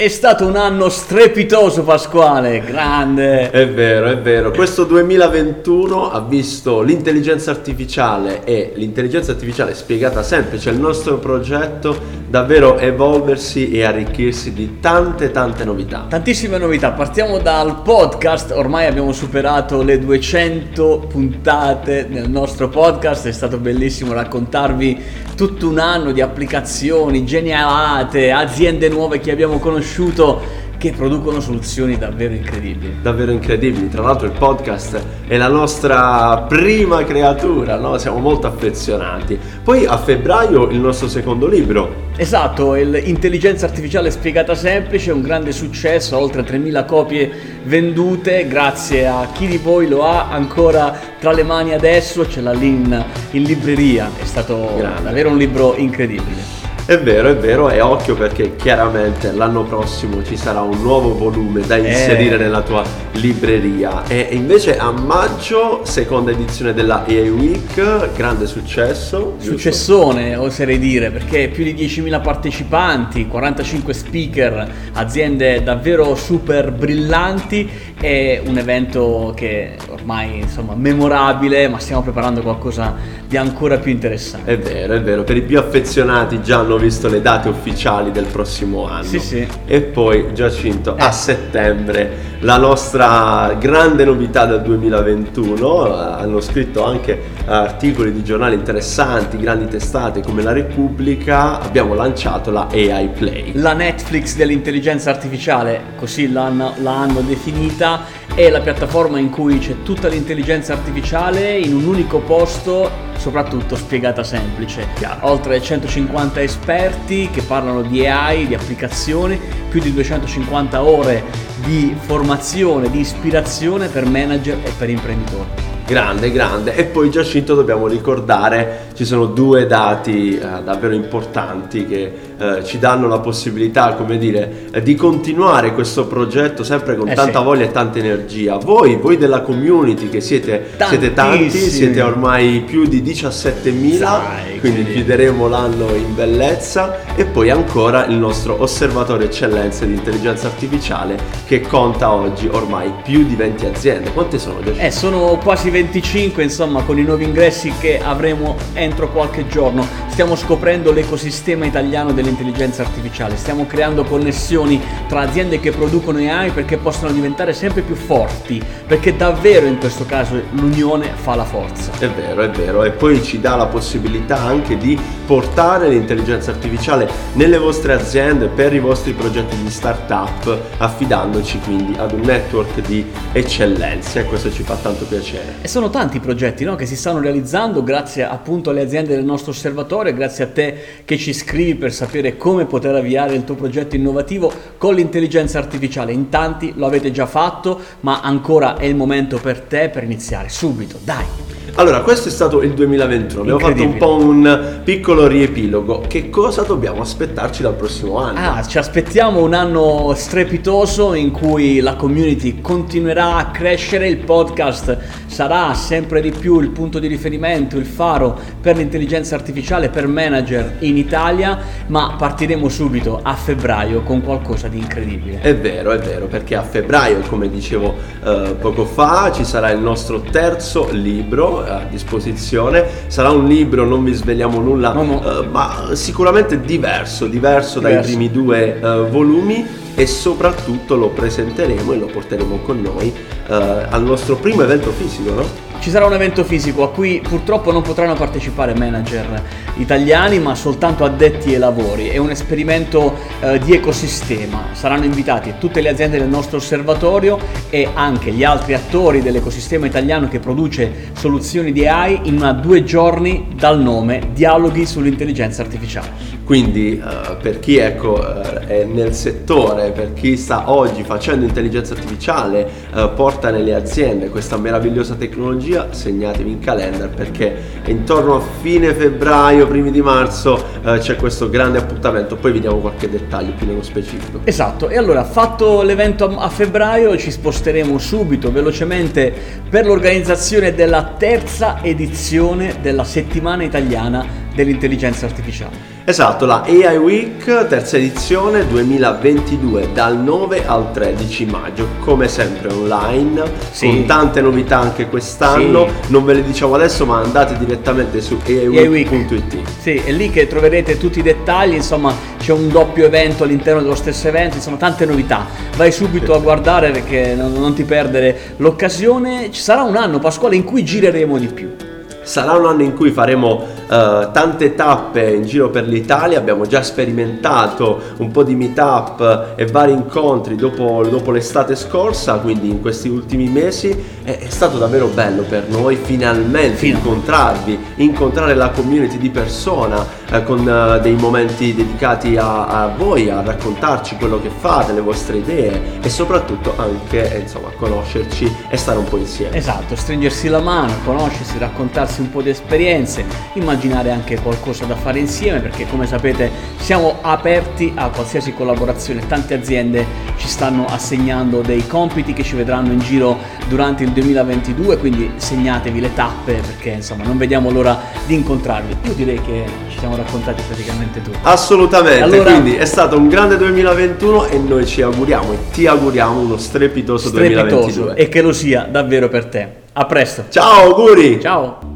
È stato un anno strepitoso Pasquale, grande. È vero, è vero. Questo 2021 ha visto l'intelligenza artificiale e l'intelligenza artificiale spiegata semplice, il nostro progetto davvero evolversi e arricchirsi di tante tante novità. Tantissime novità, partiamo dal podcast, ormai abbiamo superato le 200 puntate nel nostro podcast, è stato bellissimo raccontarvi tutto un anno di applicazioni, genialate, aziende nuove che abbiamo conosciuto conosciuto che producono soluzioni davvero incredibili. Davvero incredibili, tra l'altro il podcast è la nostra prima creatura, no? siamo molto affezionati. Poi a febbraio il nostro secondo libro. Esatto, l'intelligenza artificiale spiegata semplice, un grande successo, oltre 3.000 copie vendute, grazie a chi di voi lo ha ancora tra le mani adesso, ce l'ha lì in, in libreria, è stato Grande. davvero un libro incredibile. È vero, è vero, e occhio perché chiaramente l'anno prossimo ci sarà un nuovo volume da inserire eh. nella tua libreria. E invece a maggio, seconda edizione della AI Week, grande successo. Successone, oserei dire, perché più di 10.000 partecipanti, 45 speaker, aziende davvero super brillanti. È un evento che ormai insomma memorabile, ma stiamo preparando qualcosa di ancora più interessante. È vero, è vero, per i più affezionati già hanno visto le date ufficiali del prossimo anno. Sì, sì. E poi Giacinto, eh. a settembre la nostra grande novità del 2021, hanno scritto anche articoli di giornali interessanti, grandi testate come La Repubblica, abbiamo lanciato la AI Play. La Netflix dell'intelligenza artificiale, così l'hanno, l'hanno definita, è la piattaforma in cui c'è tutta l'intelligenza artificiale in un unico posto soprattutto spiegata semplice. Oltre 150 esperti che parlano di AI, di applicazione, più di 250 ore di formazione, di ispirazione per manager e per imprenditori. Grande, grande. E poi Giacinto dobbiamo ricordare, ci sono due dati eh, davvero importanti che eh, ci danno la possibilità, come dire, eh, di continuare questo progetto sempre con eh tanta sì. voglia e tanta energia. Voi, voi della community che siete, siete tanti, siete ormai più di 17.000, Sai, quindi che... chiuderemo l'anno in bellezza. E poi ancora il nostro osservatorio eccellenze di intelligenza artificiale che conta oggi ormai più di 20 aziende. Quante sono? Giacinto? Eh, sono quasi 20 25 insomma con i nuovi ingressi che avremo entro qualche giorno stiamo scoprendo l'ecosistema italiano dell'intelligenza artificiale stiamo creando connessioni tra aziende che producono AI perché possano diventare sempre più forti perché davvero in questo caso l'unione fa la forza. È vero è vero e poi ci dà la possibilità anche di portare l'intelligenza artificiale nelle vostre aziende per i vostri progetti di startup affidandoci quindi ad un network di eccellenze e questo ci fa tanto piacere. Sono tanti i progetti no, che si stanno realizzando grazie appunto alle aziende del nostro osservatorio, grazie a te che ci scrivi per sapere come poter avviare il tuo progetto innovativo con l'intelligenza artificiale. In tanti lo avete già fatto, ma ancora è il momento per te per iniziare subito. Dai! Allora, questo è stato il 2021, abbiamo fatto un po' un piccolo riepilogo. Che cosa dobbiamo aspettarci dal prossimo anno? Ah, ci aspettiamo un anno strepitoso in cui la community continuerà a crescere, il podcast sarà sempre di più il punto di riferimento, il faro per l'intelligenza artificiale per manager in Italia, ma partiremo subito a febbraio con qualcosa di incredibile. È vero, è vero, perché a febbraio, come dicevo eh, poco fa, ci sarà il nostro terzo libro a disposizione. Sarà un libro, non vi svegliamo nulla, no, no. Uh, ma sicuramente diverso, diverso, diverso. dai primi due uh, volumi e soprattutto lo presenteremo e lo porteremo con noi uh, al nostro primo evento fisico, no? Ci sarà un evento fisico a cui purtroppo non potranno partecipare manager italiani ma soltanto addetti ai lavori. È un esperimento eh, di ecosistema. Saranno invitati tutte le aziende del nostro osservatorio e anche gli altri attori dell'ecosistema italiano che produce soluzioni di AI in una due giorni dal nome Dialoghi sull'intelligenza artificiale. Quindi uh, per chi ecco, uh, è nel settore, per chi sta oggi facendo intelligenza artificiale, uh, porta nelle aziende questa meravigliosa tecnologia, segnatevi in calendar perché intorno a fine febbraio, primi di marzo c'è questo grande appuntamento, poi vediamo qualche dettaglio più nello specifico. Esatto, e allora fatto l'evento a febbraio ci sposteremo subito, velocemente, per l'organizzazione della terza edizione della settimana italiana dell'intelligenza artificiale. Esatto, la AI Week, terza edizione 2022, dal 9 al 13 maggio, come sempre online, sì. con tante novità anche quest'anno. Sì. Non ve le diciamo adesso, ma andate direttamente su aiweek.it. Sì, è lì che troverete tutti i dettagli, insomma c'è un doppio evento all'interno dello stesso evento, insomma tante novità. Vai subito a guardare perché non, non ti perdere l'occasione. Ci sarà un anno, Pasquale, in cui gireremo di più. Sarà un anno in cui faremo uh, tante tappe in giro per l'Italia, abbiamo già sperimentato un po' di meetup e vari incontri dopo, dopo l'estate scorsa, quindi in questi ultimi mesi. È, è stato davvero bello per noi finalmente Fino. incontrarvi, incontrare la community di persona eh, con uh, dei momenti dedicati a, a, voi, a raccontarci quello che fate, le vostre idee e soprattutto anche eh, insomma conoscerci e stare un po' insieme. Esatto, stringersi la mano, conoscersi, raccontarsi un po' di esperienze, immaginare anche qualcosa da fare insieme perché come sapete siamo aperti a qualsiasi collaborazione, tante aziende ci stanno assegnando dei compiti che ci vedranno in giro durante il 2022, quindi segnatevi le tappe perché insomma non vediamo l'ora di incontrarvi. Io direi che ci siamo raccontati praticamente tutto. Assolutamente, allora, quindi è stato un grande 2021 e noi ci auguriamo e ti auguriamo uno strepitoso, strepitoso 2022. E che lo sia davvero per te. A presto. Ciao, auguri. Ciao.